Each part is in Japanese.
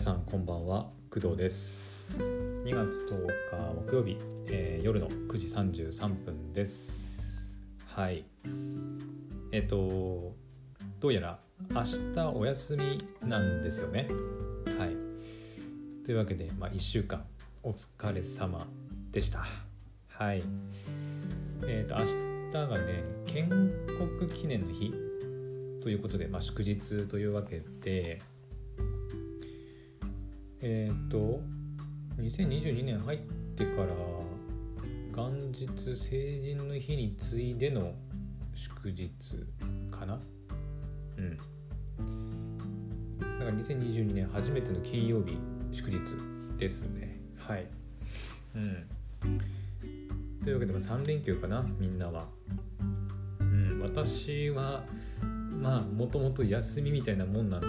さんこんばんは工藤です。2月10日木曜日、えー、夜の9時33分です。はい。えっ、ー、とどうやら明日お休みなんですよね。はい。というわけで、まあ、1週間お疲れ様でした。はい。えっ、ー、と明日がね建国記念の日ということで、まあ、祝日というわけでえっ、ー、と2022年入ってから元日成人の日に次いでの祝日かな？うん。だから2022年初めての金曜日祝日ですね。はい。うん。というわけで3連休かな？みんなは。うん。私はまあもともと休みみたいなもんなんで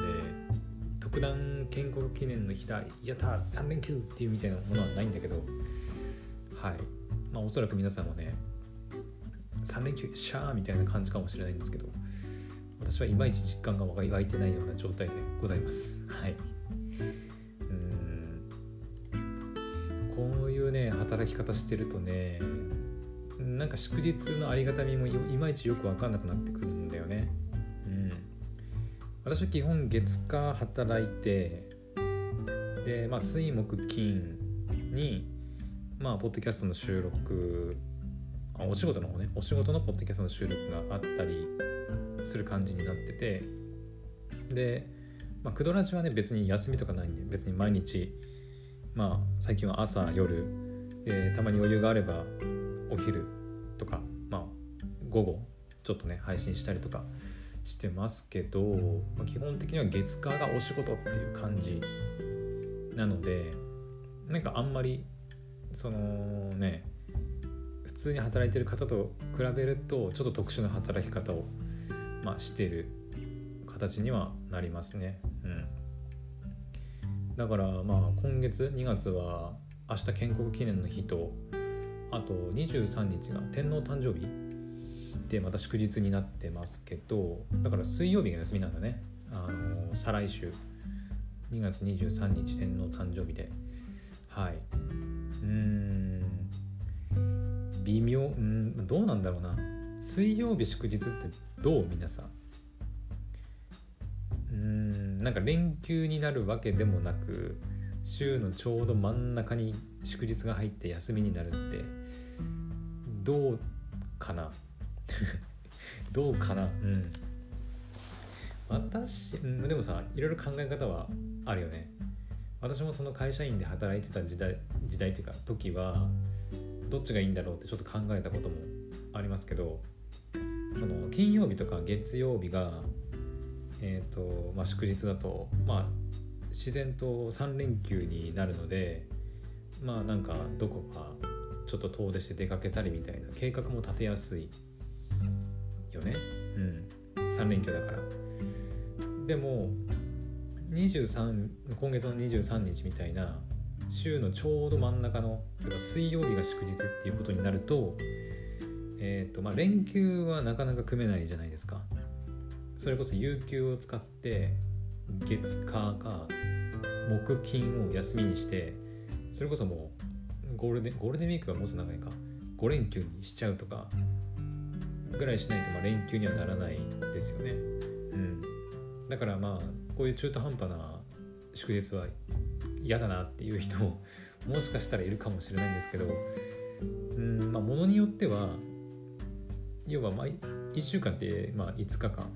特段建国記念の日だ。やった3連休っていうみたいなものはないんだけど。はい。まあおそらく皆さんもね3連休シャーみたいな感じかもしれないんですけど。私はいまいち実感が湧いてないような状態でございます。はい。うん。こういうね働き方してるとねなんか祝日のありがたみもいまいちよく分かんなくなってくる私は基本月火働いてで、まあ、水木金にまあポッドキャストの収録あお仕事の方ね。お仕事のポッドキャストの収録があったりする感じになっててで、まあ、クドラジはね別に休みとかないんで別に毎日まあ最近は朝夜でたまに余裕があればお昼とかまあ午後ちょっとね配信したりとかしてますけど、まあ、基本的には月火がお仕事っていう感じなのでなんかあんまりそのね普通に働いてる方と比べるとちょっと特殊な働き方を、まあ、してる形にはなりますね。うん、だからまあ今月2月は明日建国記念の日とあと23日が天皇誕生日でまた祝日になってますけどだから水曜日が休みなんだね。あの再来週。2月23日天皇誕生日で。はい。うん。微妙。うんどうなんだろうな。水曜日祝日ってどう皆さん？うん。なんか連休になるわけでもなく週のちょうど真ん中に祝日が入って休みになるってどうかな？どうかな。うん私、うん、でもさいろいろ考え方はあるよね。私もその会社員で働いてた時代時代というか時はどっちがいいんだろうってちょっと考えたこともありますけどその金曜日とか月曜日がえっ、ー、とまあ祝日だとまあ自然と3連休になるのでまあなんかどこかちょっと遠出して出かけたりみたいな計画も立てやすいよね。うん。3連休だから。でも23今月の23日みたいな週のちょうど真ん中の水曜日が祝日っていうことになるとえ、ー、とまあ連休はなかなか組めないじゃないですか。それこそ有給を使って月火か木金を休みにしてそれこそもうゴールデンゴールデンウィークがもうちょっと長いか5連休にしちゃうとかぐらいしないとまあ連休にはならないですよね。うん、だからまあこういう中途半端な祝日は嫌だなっていう人ももしかしたらいるかもしれないんですけど、うんまあ、ものによっては要はま1週間ってまあ5日間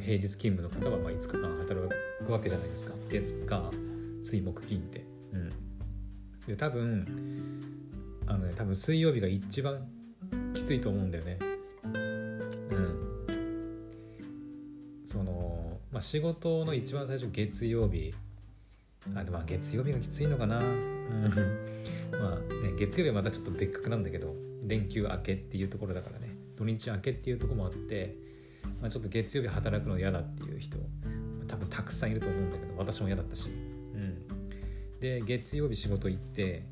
平日勤務の方はまあ5日間働くわけじゃないですか月火水木金って。うん、で多分あのね多分水曜日が一番きついと思うんだよねその、まあ、仕事の一番最初月曜日。あでも月曜日がきついのかな。まあね月曜日はまたちょっと別格なんだけど連休明けっていうところだからね。土日明けっていうところもあって、まあ、ちょっと月曜日働くの嫌だっていう人多分たくさんいると思うんだけど私も嫌だったし、うん、で月曜日仕事行って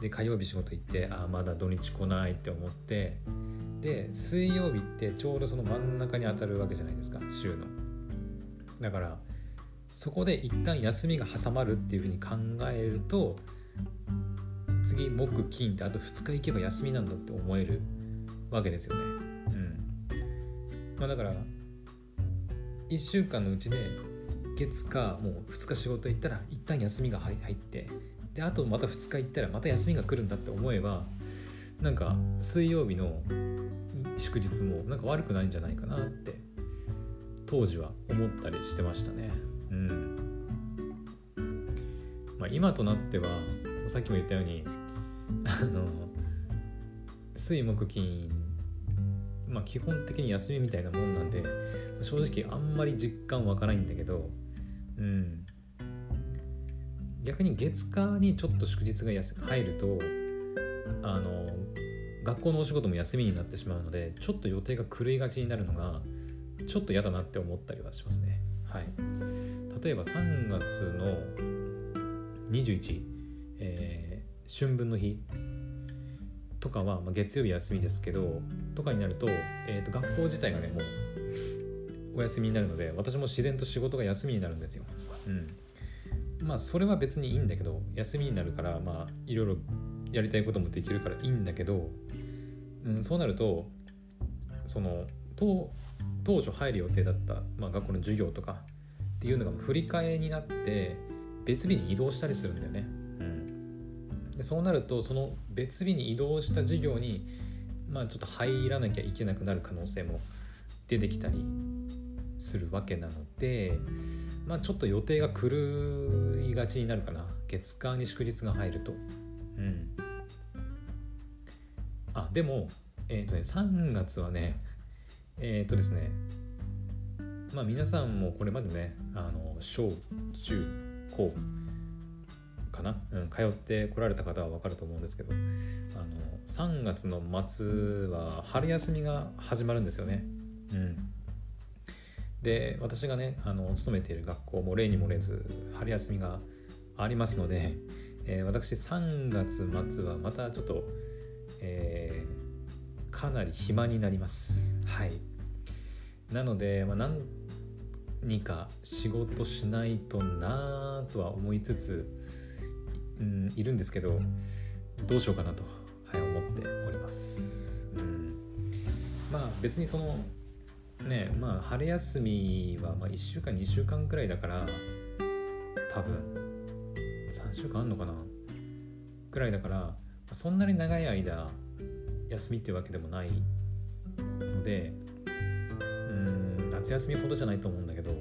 で火曜日仕事行ってああまだ土日来ないって思ってで水曜日ってちょうどその真ん中に当たるわけじゃないですか週のだからそこで一旦休みが挟まるっていうふうに考えると次木金ってあと2日行けば休みなんだって思えるわけですよね。うんまあ、だから1週間のうちで月かもう2日仕事行ったら一旦休みが入ってであとまた2日行ったらまた休みが来るんだって思えばなんか水曜日の祝日もなんか悪くないんじゃないかなって当時は思ったりしてましたね。うんまあ、今となってはさっきも言ったようにあの水木金まあ基本的に休みみたいなもんなんで正直あんまり実感湧かないんだけどうん逆に月火にちょっと祝日が入るとあの学校のお仕事も休みになってしまうのでちょっと予定が狂いがちになるのがちょっと嫌だなって思ったりはしますね。はい、例えば3月の21、えー、春分の日とかは、まあ、月曜日休みですけどとかになると,、えーと、学校自体がねもうお休みになるので私も自然と仕事が休みになるんですよ。うん、まあそれは別にいいんだけど休みになるからまあいろいろやりたいこともできるからいいんだけど、うん、そうなるとその当当初入る予定だった、まあ、学校の授業とかっていうのが振り替えになって別日に移動したりするんだよね。うん、でそうなるとその別日に移動した授業にまあちょっと入らなきゃいけなくなる可能性も出てきたりするわけなのでまあちょっと予定が狂いがちになるかな月間に祝日が入ると。うん、あでもえっ、ー、とね3月はねえっ、ー、とですねまあ皆さんもこれまでねあの小中高かな、うん、通ってこられた方は分かると思うんですけどあの3月の末は春休みが始まるんですよね。うん、で私がねあの勤めている学校も例に漏れず春休みがありますので、えー、私3月末はまたちょっと、えー、かなり暇になります。はい。なので、まあ、何か仕事しないとなとは思いつつ、うん、いるんですけどどうしようかなと、はい、思っております、うん、まあ別にそのねまあ春休みはまあ1週間2週間くらいだから多分3週間あんのかな？くらいだからそんなに長い間休みっていうわけでもないのでうん夏休みほどじゃないと思うんだけど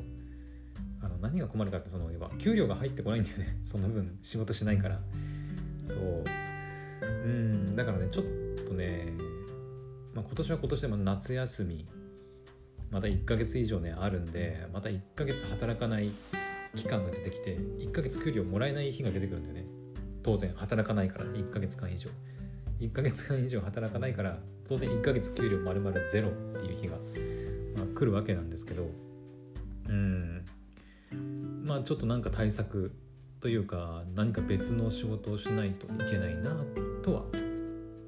あの何が困るかってその要は給料が入ってこないんだよね。その分仕事しないから。そう。うんだからねちょっとね、まあ、今年は今年でも夏休みまた1ヶ月以上ねあるんでまた1ヶ月働かない期間が出てきて1ヶ月給料もらえない日が出てくるんだよね。当然働かないから、1ヶ月間以上。1ヶ月間以上働かないから当然1ヶ月給料丸々ゼロっていう日が、まあ、来るわけなんですけどうん。まあちょっとなんか対策というか何か別の仕事をしないといけないなとは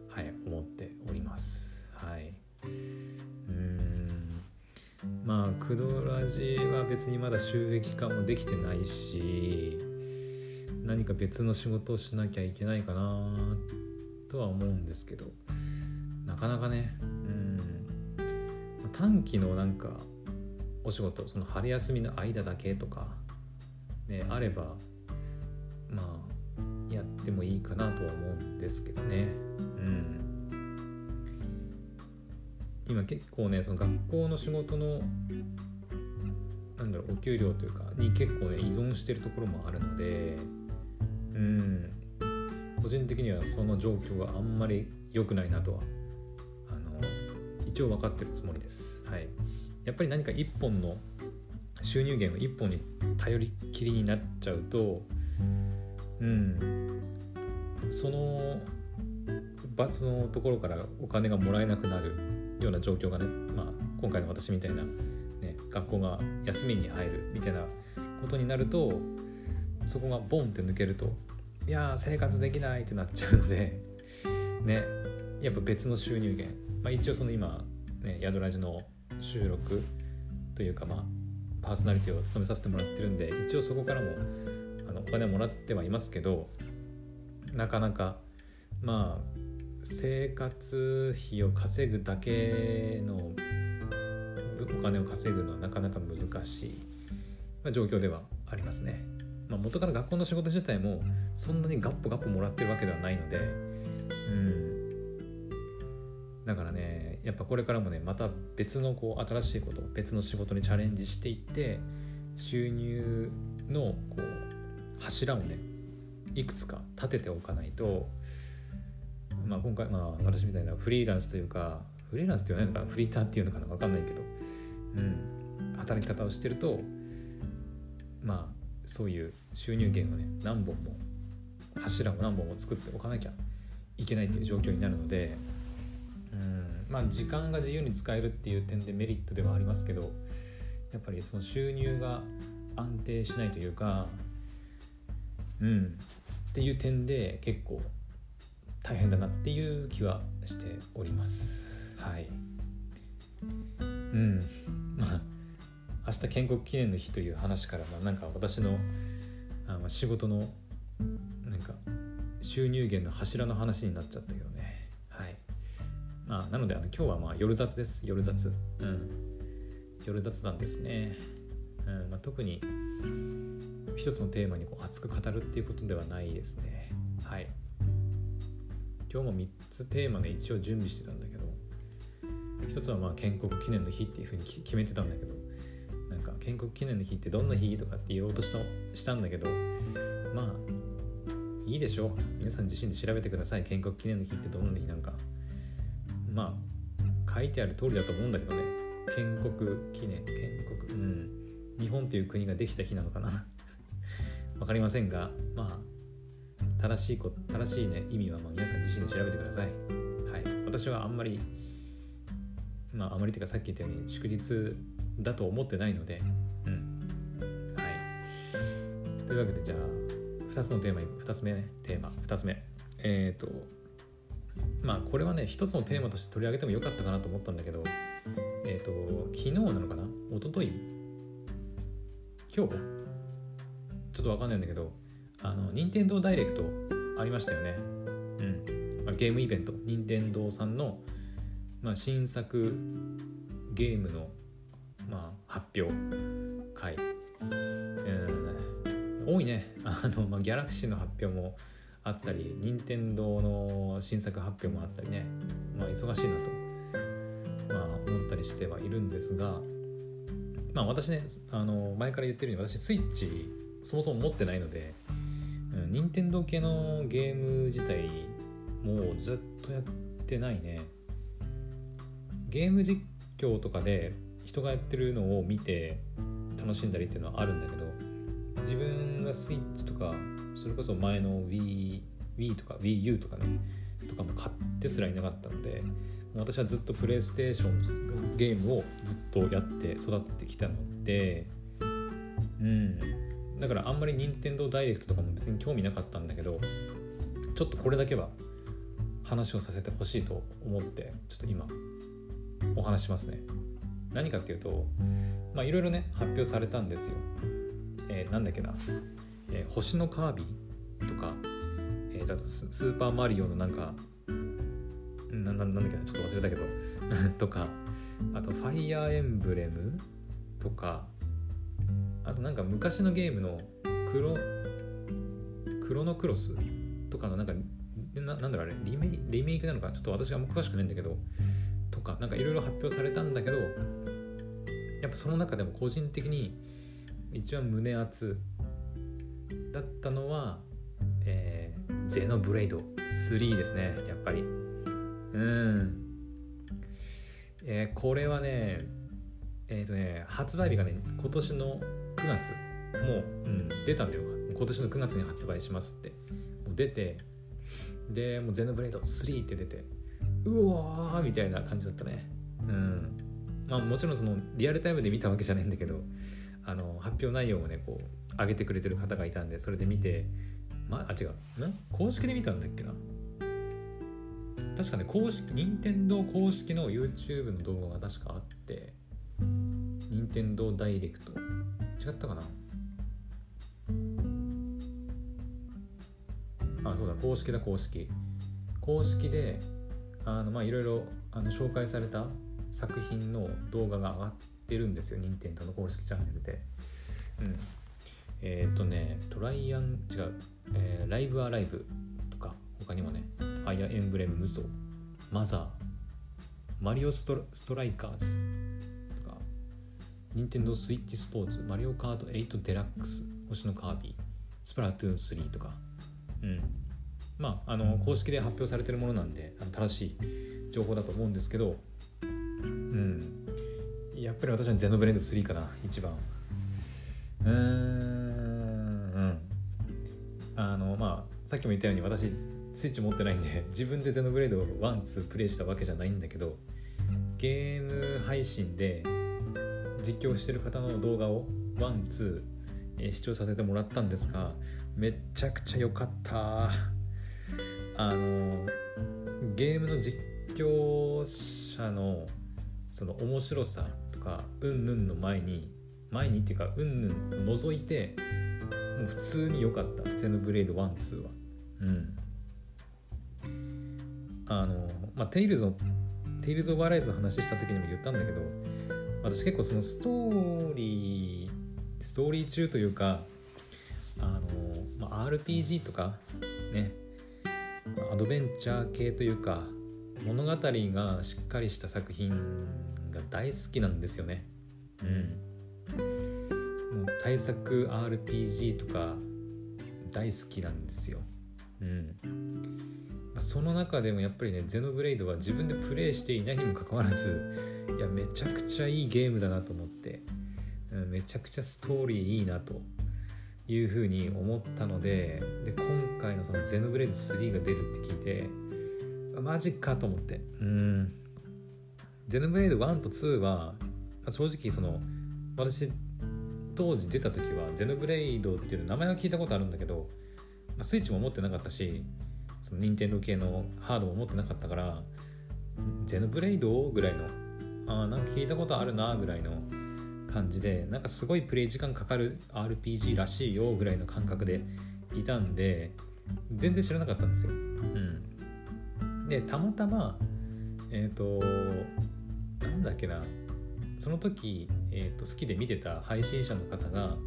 はい思っております。まあクドラジは別にまだ収益化もできてないし何か別の仕事をしなきゃいけないかなとは思うんですけどなかなかねうん。短期のなんかお仕事その春休みの間だけとかねあればまあやってもいいかなとは思うんですけどね。うん。今結構ねその学校の仕事のなんだろうお給料というかに結構ね依存してるところもあるのでうん。個人的にはその状況があんまり良くないなとはあの一応分かってるつもりです。はい、やっぱり何か一本の収入源を一本に頼りきりになっちゃうとうん。その罰のところからお金がもらえなくなるような状況がね、まあ、今回の私みたいな、ね、学校が休みに入るみたいなことになるとそこがボンって抜けるといや生活できないってなっちゃうのでねやっぱ別の収入源、まあ、一応その今、ね、宿ラジの収録というかまあパーソナリティを務めさせてもらってるんで一応そこからもあのお金をもらってはいますけどなかなかまあ生活費を稼ぐだけのお金を稼ぐのはなかなか難しい、まあ、状況ではありますね。まあ、元から学校の仕事自体もそんなにガッポガッポもらってるわけではないので、うん、だからねやっぱこれからもねまた別のこう新しいこと別の仕事にチャレンジしていって収入のこう柱をねいくつか立てておかないとまあ、今回、まあ、私みたいなフリーランスというかフリーランスって言わないのかなフリーターっていうのかな分かんないけど、うん、働き方をしてるとまあそういう収入源をね何本も柱を何本も作っておかなきゃいけないという状況になるので、うん。まあ、時間が自由に使えるっていう点でメリットではありますけどやっぱりその収入が安定しないというかうん。っていう点で結構大変だなっていう気はしております。はい。うん。まあ明日建国記念の日という話から、まあ、なんか私のあまあ仕事のなんか収入源の柱の話になっちゃったけどね。はい。まあなのであの今日はまあ夜雑です。夜雑。うん。夜雑談ですね、うん。まあ、特に一つのテーマにこう熱く語るっていうことではないですね。はい。今日も3つテーマで一応準備してたんだけど一つはまあ建国記念の日っていうふうに決めてたんだけどなんか建国記念の日ってどんな日とかって言おうとしたしたんだけどまあいいでしょう。皆さん自身で調べてください。建国記念の日ってどんな日なんか。まあ書いてある通りだと思うんだけどね。建国記念建国うん。日本という国ができた日なのかな。わかりませんがまあ正しいこ正しいね意味はまあ皆さん自身で調べてください。はい、私はあんまりまああまりというかさっき言ったように祝日だと思ってないので、うん。はい。というわけでじゃあ2つのテーマ2つ目ねテーマ2つ目えっ、ー、とまあこれはね一つのテーマとして取り上げてもよかったかなと思ったんだけどえっ、ー、と昨日なのかな？一昨日？今日？ちょっとわかんないんだけどあの任天堂ダイレクトありましたよね。うん。ま、ゲームイベント、任天堂さんの、まあ、新作ゲームの、まあ、発表会。多いね。あの、まあ、ギャラクシーの発表もあったり、任天堂の新作発表もあったりね。まあ、忙しいなと、まあ、思ったりしてはいるんですが、まあ私ね、あの前から言ってるように私スイッチそもそも持ってないので、任天堂系のゲーム自体もうずっとやってないね。ゲーム実況とかで人がやってるのを見て楽しんだりっていうのはあるんだけど自分がスイッチとかそれこそ前の Wii, Wii とか WiiU とかねとかも買ってすらいなかったので私はずっとプレイステーションゲームをずっとやって育ってきたのでうん。だからあんまり任天堂ダイレクトとかも別に興味なかったんだけどちょっとこれだけは話をさせてほしいと思ってちょっと今お話しますね。何かっていうとまあいろいろね発表されたんですよ、えー、なんだっけな、えー、星のカービィとか、えー、だとスーパーマリオのなんかななんだっけな。ちょっと忘れたけど。とかあとファイアーエンブレムとかあとなんか昔のゲームのクロクロノクロスとかのなんかななんだろうあれリメイリメイクなのかちょっと私が詳しくないんだけどとかなんかいろいろ発表されたんだけどやっぱその中でも個人的に一番胸熱だったのは、えー、ゼノブレイド3ですねやっぱり。うん。えー、これはねえっ、ー、とね発売日がね今年の9月。もう、うん、出たんだよ。今年の9月に発売しますって。もう出てでもうゼノブレード3って出てうわーみたいな感じだったね。うん。まあもちろんそのリアルタイムで見たわけじゃないんだけどあの発表内容をねこう上げてくれてる方がいたんでそれで見てまあ違う。な公式で見たんだっけな？確かね公式任天堂公式の YouTube の動画が確かあって任天堂ダイレクト違ったかな？あそうだ公式だ公式。公式であのまあいろいろあの紹介された作品の動画が上がってるんですよ。任天堂の公式チャンネルで。うん。えっ、ー、とねトライアン違う、えー、ライブアライブとか他にもねファイアーエンブレム無双マザーマリオストストライカーズ。任天堂スイッチスポーツマリオカート8デラックス星のカービィスプラトゥーン3とか。うん。まああの公式で発表されてるものなんで正しい情報だと思うんですけどうん。やっぱり私はゼノブレンド3かな一番。うーんうん。あのまあさっきも言ったように私スイッチ持ってないんで 自分でゼノブレード12プレイしたわけじゃないんだけどゲーム配信で実況してる方の動画を12、え視聴させてもらったんですがめちゃくちゃ良かった。あのゲームの実況者のその面白さとかうんぬんの前に前にっていうかうんぬんを除いてもう普通に良かった。ゼノブレード12は。うん。あのまあテイルズのテイルズ・オブ・アライズの話した時にも言ったんだけど私結構そのストーリーストーリー厨というかあの、まあ、RPG とかねアドベンチャー系というか物語がしっかりした作品が大好きなんですよね。うん。もう対策 RPG とか大好きなんですよ。うん。その中でもやっぱりねゼノブレイドは自分でプレイしていないにもかかわらずいやめちゃくちゃいいゲームだなと思って、めちゃくちゃストーリーいいなというふうに思ったのでで今回のそのゼノブレイド3が出るって聞いてマジかと思ってうん。ゼノブレイド1と2は正直その私当時出た時はゼノブレイドっていう名前は聞いたことあるんだけどスイッチも持ってなかったしその任天堂系のハードも持ってなかったからゼノブレイドぐらいのああなんか聞いたことあるなぐらいの感じでなんかすごいプレイ時間かかる RPG らしいよぐらいの感覚でいたんで全然知らなかったんですよ。うん、でたまたまえっ、ー、となんだっけなその時、えーと、好きで見てた配信者の方が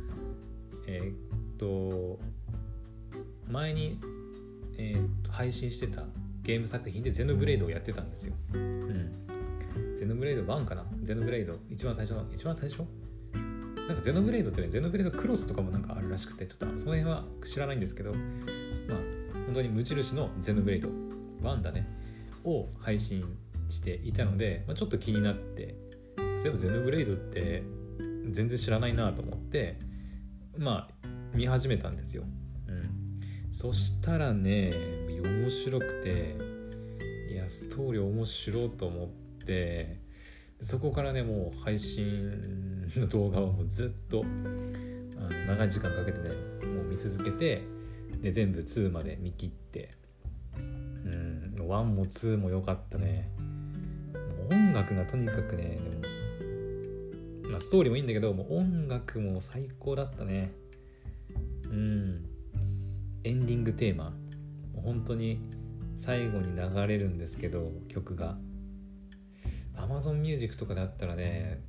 えっ、ー、と前にえー、と配信してたゲーム作品でゼノブレイドをやってたんですよ。うん。ゼノブレイド1かな？ゼノブレイド一番最初の一番最初？なんかゼノブレイドってねゼノブレイドクロスとかもなんかあるらしくてちょっとその辺は知らないんですけどまあ本当に無印のゼノブレイド1だねを配信していたので、まあ、ちょっと気になってそういえばゼノブレイドって全然知らないなと思ってまあ見始めたんですよそしたらね面白くていやストーリー面白いと思ってそこからねもう配信の動画をもうずっとあの長い時間かけてねもう見続けてで全部2まで見切ってうん1も2も良かったね。音楽がとにかくねでも、まあ、ストーリーもいいんだけどもう音楽も最高だったね。うん。エンディングテーマ。本当に最後に流れるんですけど曲が。Amazon Music とかだったらね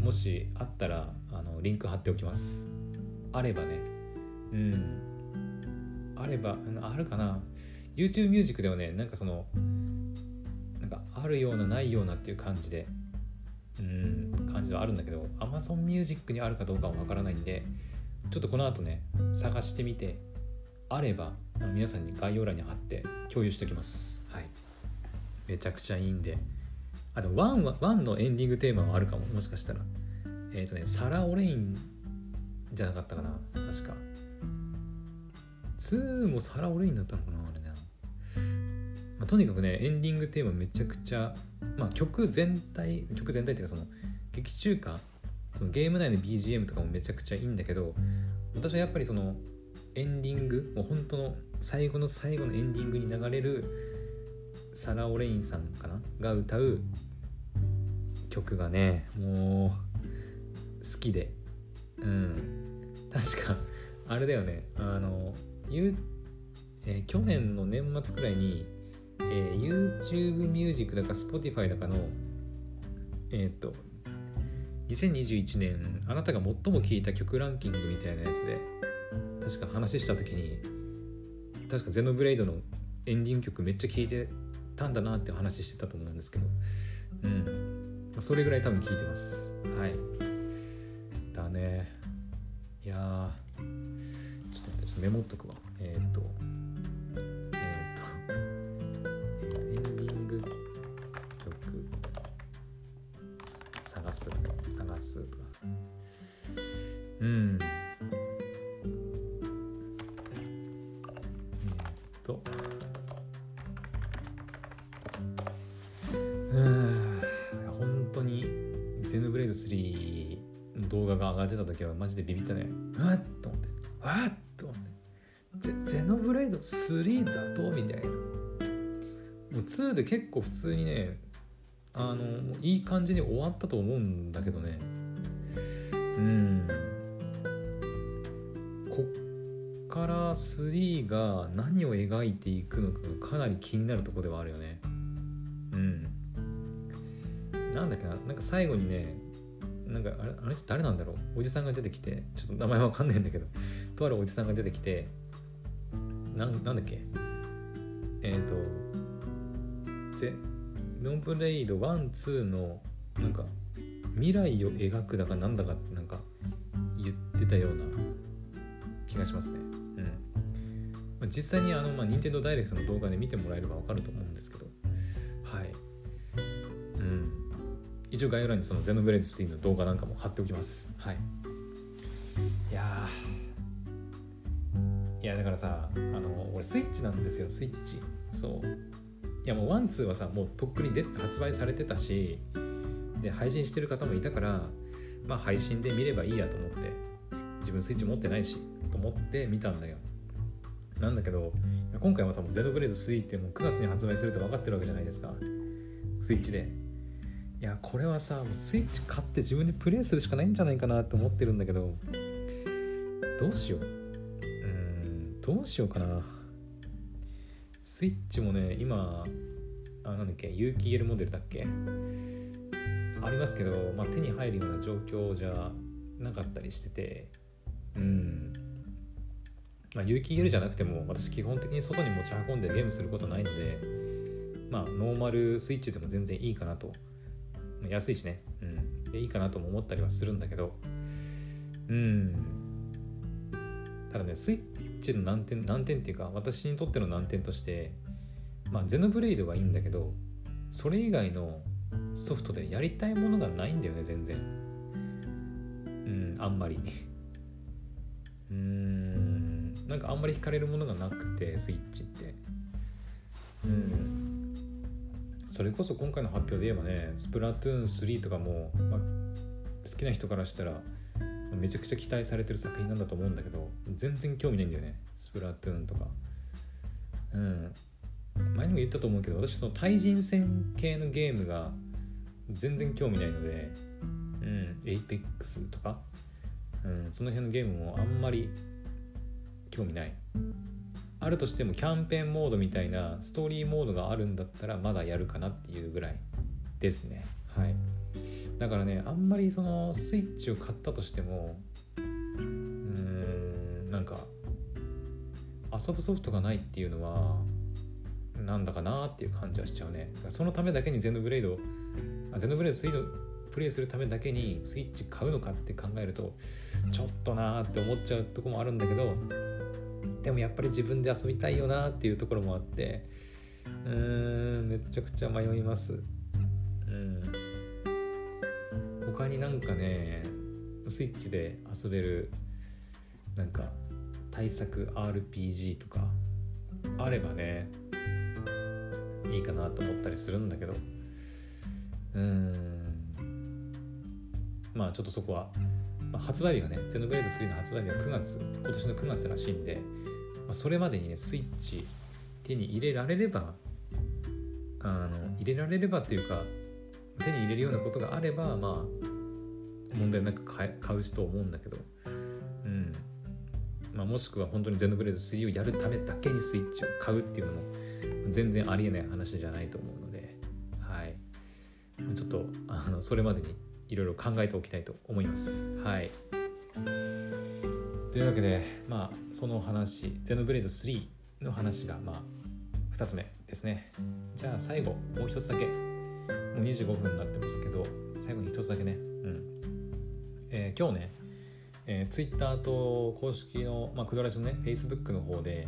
もしあったらあのリンク貼っておきます。あればね。うん。あればあるかな。YouTube Music ではねなんかそのなんかあるようなないようなっていう感じで。うん感じはあるんだけど Amazon Music にあるかどうかはわからないんでちょっとこの後ね探してみてあれば皆さんに概要欄に貼って共有しておきます。はい。めちゃくちゃいいんで。あ、でも1は、1のエンディングテーマはあるかも、もしかしたら。えっ、ー、とね、サラ・オレインじゃなかったかな、確か。2もサラ・オレインだったのかな、あれね。まあ、とにかくね、エンディングテーマめちゃくちゃ、まあ曲全体、曲全体っていうかその、劇中歌、そのゲーム内の BGM とかもめちゃくちゃいいんだけど、私はやっぱりその、エンディングもう本当の最後の最後のエンディングに流れるサラ・オレインさんかな？が歌う曲がねもう好きで。うん。確かあれだよね。あの、ゆえー去年の年末くらいに、えー YouTube ミュージックだか Spotify だかのえっ、と2021年あなたが最も聴いた曲ランキングみたいなやつで。確か話した時に確かゼノブレイドのエンディング曲めっちゃ聴いてたんだなって話してたと思うんですけどうん。まあそれぐらい多分聴いてます。はい。だね。いやちょっと待ってメモっとくわ。えっ、と。えっ、と。エンディング曲探す探すとかうん。上がってた時はマジでビビったね。うわっと思って。うわっと思って。ゼゼノブレイド3だと？みたいな。もう2で結構普通にねあのいい感じに終わったと思うんだけどね。うん。こっから3が何を描いていくのかがかなり気になるところではあるよね。うん。なんだっけな？なんか最後にねなんかあれあの人誰なんだろう？おじさんが出てきてちょっと名前わかんないんだけどとあるおじさんが出てきてなんなんだっけ？えっ、とゼノブレイド12のなんか未来を描くだかなんだかってなんか言ってたような気がしますね。うん。ま、実際にあの、まあ、任天堂ダイレクトの動画で見てもらえればわかると思うんですけど、一応概要欄にそのゼノブレイド3の動画なんかも貼っておきます。はい。いやいやだからさ、あの、俺スイッチなんですよ、スイッチ。そう。いやもうワンツーはさもうとっくに出発売されてたしで配信してる方もいたからまあ配信で見ればいいやと思って自分スイッチ持ってないしと思って見たんだよなんだけど今回はさもうゼノブレード3ってもう9月に発売するって分かってるわけじゃないですかスイッチでいやこれはさもうスイッチ買って自分でプレイするしかないんじゃないかなと思ってるんだけどどうしよう。うーんどうしようかな。スイッチもね今あなんだっけ有機 EL モデルだっけ？ありますけど、まあ、手に入るような状況じゃなかったりしててうん。まあ有機 EL じゃなくても私基本的に外に持ち運んでゲームすることないのでまあノーマルスイッチでも全然いいかなと安いしね、うん、でいいかなとも思ったりはするんだけど。うん。ただねスイッチの難点難点っていうか私にとっての難点としてまあゼノブレイドはいいんだけどそれ以外のソフトでやりたいものがないんだよね全然。うんあんまり。うーん。なんかあんまり惹かれるものがなくてスイッチって。うん。それこそ今回の発表で言えばねスプラトゥーン3とかも、まあ、好きな人からしたらめちゃくちゃ期待されてる作品なんだと思うんだけど全然興味ないんだよねスプラトゥーンとか。うん。前にも言ったと思うけど私その対人戦系のゲームが全然興味ないのでうん。エイペックスとか、うん、その辺のゲームもあんまり興味ない。あるとしてもキャンペーンモードみたいなストーリーモードがあるんだったらまだやるかなっていうぐらいですね。はい。だからねあんまりそのスイッチを買ったとしてもうーんなんか遊ぶソフトがないっていうのはなんだかなっていう感じはしちゃうね。そのためだけにゼノブレイドあゼノブレイド3のプレイするためだけにスイッチ買うのかって考えるとちょっとなーって思っちゃうとこもあるんだけどでもやっぱり自分で遊びたいよなっていうところもあってうーんめちゃくちゃ迷います。うん。他になんかねスイッチで遊べるなんか対策 RPG とかあればねいいかなと思ったりするんだけど。うん。まあちょっとそこは、まあ、発売日がねゼノブレイド3の発売日は9月今年の9月らしいんで、あ、それまでにねスイッチ手に入れられればあの入れられればっていうか手に入れるようなことがあればまあ問題なく買買うと思うんだけど。うん。まあ、もしくは本当にゼノブレード3をやるためだけにスイッチを買うっていうのも全然ありえない話じゃないと思うので、はい、ちょっとあのそれまでにいろいろ考えておきたいと思います。はい、というわけで、まあ、その話ゼノブレード3の話が、まあ、2つ目ですね。じゃあ最後もう一つだけ。もう25分になってますけど最後に一つだけね、うん。えー、今日ねえー、Twitter と公式の、まあ、クドラジのね Facebook の方で、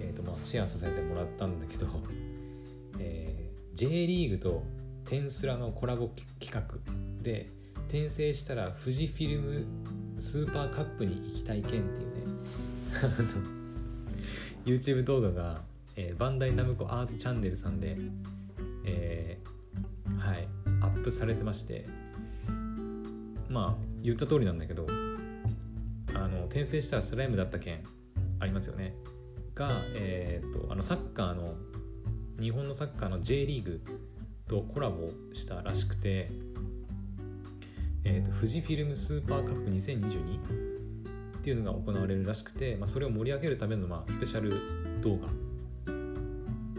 えーとまあ、シェアさせてもらったんだけど、えー、J リーグとテンスラのコラボ企画で転生したら富士フィルムスーパーカップに行きたい件っていうね。YouTube 動画が、えー、バンダイナムコアーツチャンネルさんで、えー、はいアップされてまして。まあ言った通りなんだけどあの転生したらスライムだった件ありますよね。が、えーと、あのサッカーの日本のサッカーの J リーグとコラボしたらしくて、えーと、富士フィルムスーパーカップ2022っていうのが行われるらしくて、まあ、それを盛り上げるための、まあ、スペシャル動画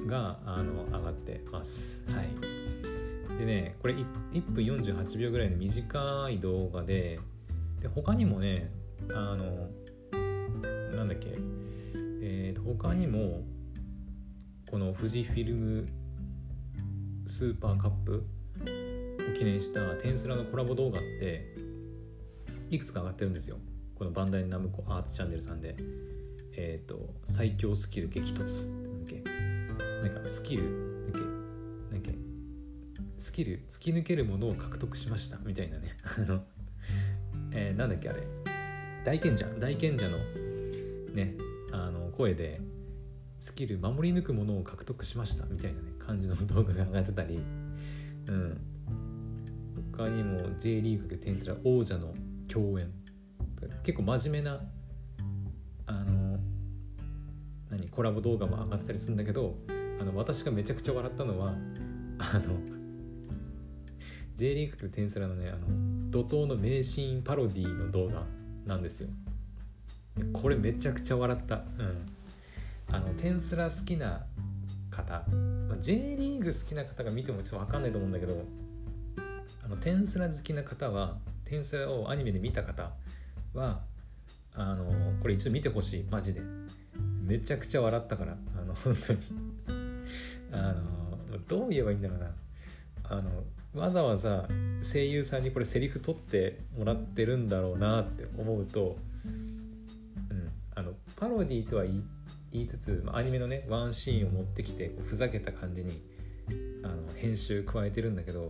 があの上がってます。はい、でねこれ 1, 1分48秒ぐらいの短い動画でで他にもねあのなんだっけえー、と他にもこの富士フィルムスーパーカップ記念したテンスラのコラボ動画っていくつか上がってるんですよ。このバンダイナムコアーツチャンネルさんで。えっ、ー、と最強スキル激突。なんかスキルなんかなんかスキル突き抜けるものを獲得しました。みたいなね。あの、えー、なんだっけあれ？大賢者？大賢者のねあの声でスキル守り抜くものを獲得しました。みたいなね感じの動画が上がってたり。うん。他にも J リーグで転する王者の共演結構真面目なあの何コラボ動画も上がってたりするんだけどあの私がめちゃくちゃ笑ったのはあの J リーグでテンスラのねあの怒涛の名シーンパロディの動画なんですよ。これめちゃくちゃ笑った。うん。あのテンスラ好きな方、まあ、J リーグ好きな方が見てもちょっと分かんないと思うんだけどあのテンスラ好きな方はテンスラをアニメで見た方はあのこれ一度見てほしい。マジで。めちゃくちゃ笑ったから。あの本当に。あのどう言えばいいんだろうな。あのわざわざ声優さんにこれセリフ取ってもらってるんだろうなって思うと、うん、あのパロディとは言いつつアニメのねワンシーンを持ってきてふざけた感じにあの編集加えてるんだけど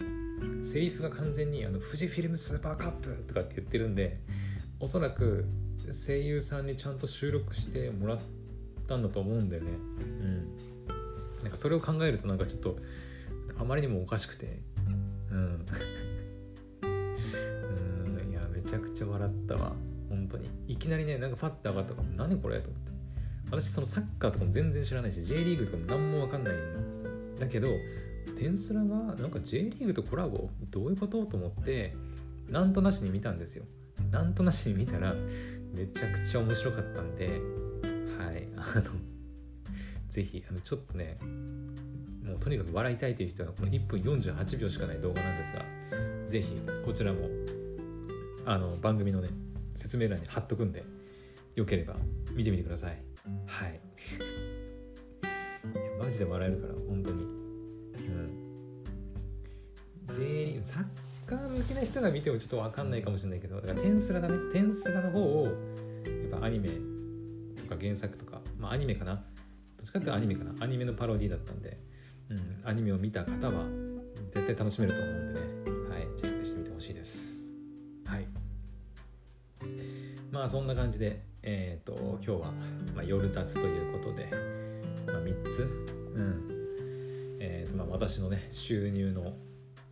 セリフが完全にあの「富士フィルムスーパーカップ」とかって言ってるんでおそらく声優さんにちゃんと収録してもらったんだと思うんだよね。うん、なんかそれを考えるとなんかちょっとあまりにもおかしくて。うん。うん。いやめちゃくちゃ笑ったわ。本当に。いきなりねなんかパッて上がったから何これと思って。私そのサッカーとかも全然知らないし J リーグとかも何も分かんないんだけどテンスラがなんか J リーグとコラボどういうことと思ってなんとなしに見たんですよ。なんとなしに見たらめちゃくちゃ面白かったんではいあのぜひあのちょっとねもうとにかく笑いたいという人はこの1分48秒しかない動画なんですがぜひこちらもあの番組のね説明欄に貼っとくんでよければ見てみてください。はい。マジで笑えるから本当に。J リーグサッカー向きな人が見てもちょっと分かんないかもしれないけどだからテンスラだね。テンスラの方をやっぱアニメとか原作とかまあアニメかな。どっちかっていうとアニメかな。アニメのパロディだったんでうん、アニメを見た方は絶対楽しめると思うんでね、はい、チェックしてみてほしいです。はい。まあそんな感じで、えっ、ー、と今日は、まあ、夜雑ということで、まあ、3つ、うん。えーとまあ、私のね収入の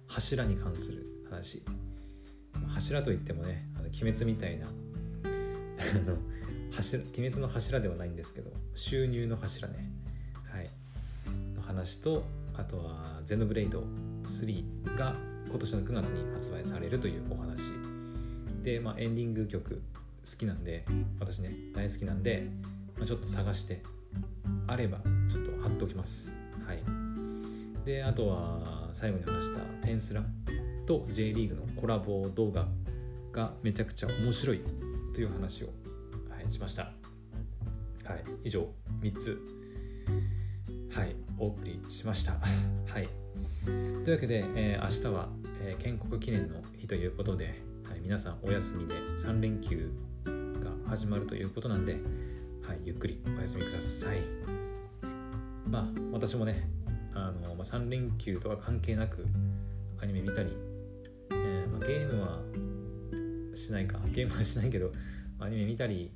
柱に関する話。柱といってもねあの鬼滅みたいなあの柱鬼滅の柱ではないんですけど収入の柱ね。はい。の話とあとはゼノブレイド3が今年の9月に発売されるというお話。で、まあ、エンディング曲好きなんで私ね大好きなんで、まあ、ちょっと探してあればちょっと貼っておきます。はい。であとは最後に話した「テンスラ」と J リーグのコラボ動画がめちゃくちゃ面白いという話を、はい、しました。はい以上3つはいお送りしました。はい。というわけで、えー、明日は、えー、建国記念の日ということで、はい、皆さんお休みで3連休が始まるということなんで、はい、ゆっくりお休みください。まあ私もね、3連休とは関係なくアニメ見たり、えーまあ、ゲームはしないか。ゲームはしないけどアニメ見たり、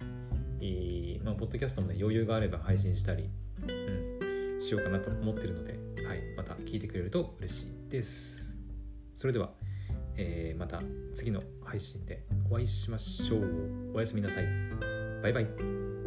まあ、ポッドキャストもね余裕があれば配信したり、うん、しようかなと思ってるので、はい、また聞いてくれると嬉しいです。それでは、えー、また次の配信でお会いしましょう。おやすみなさい。バイバイ。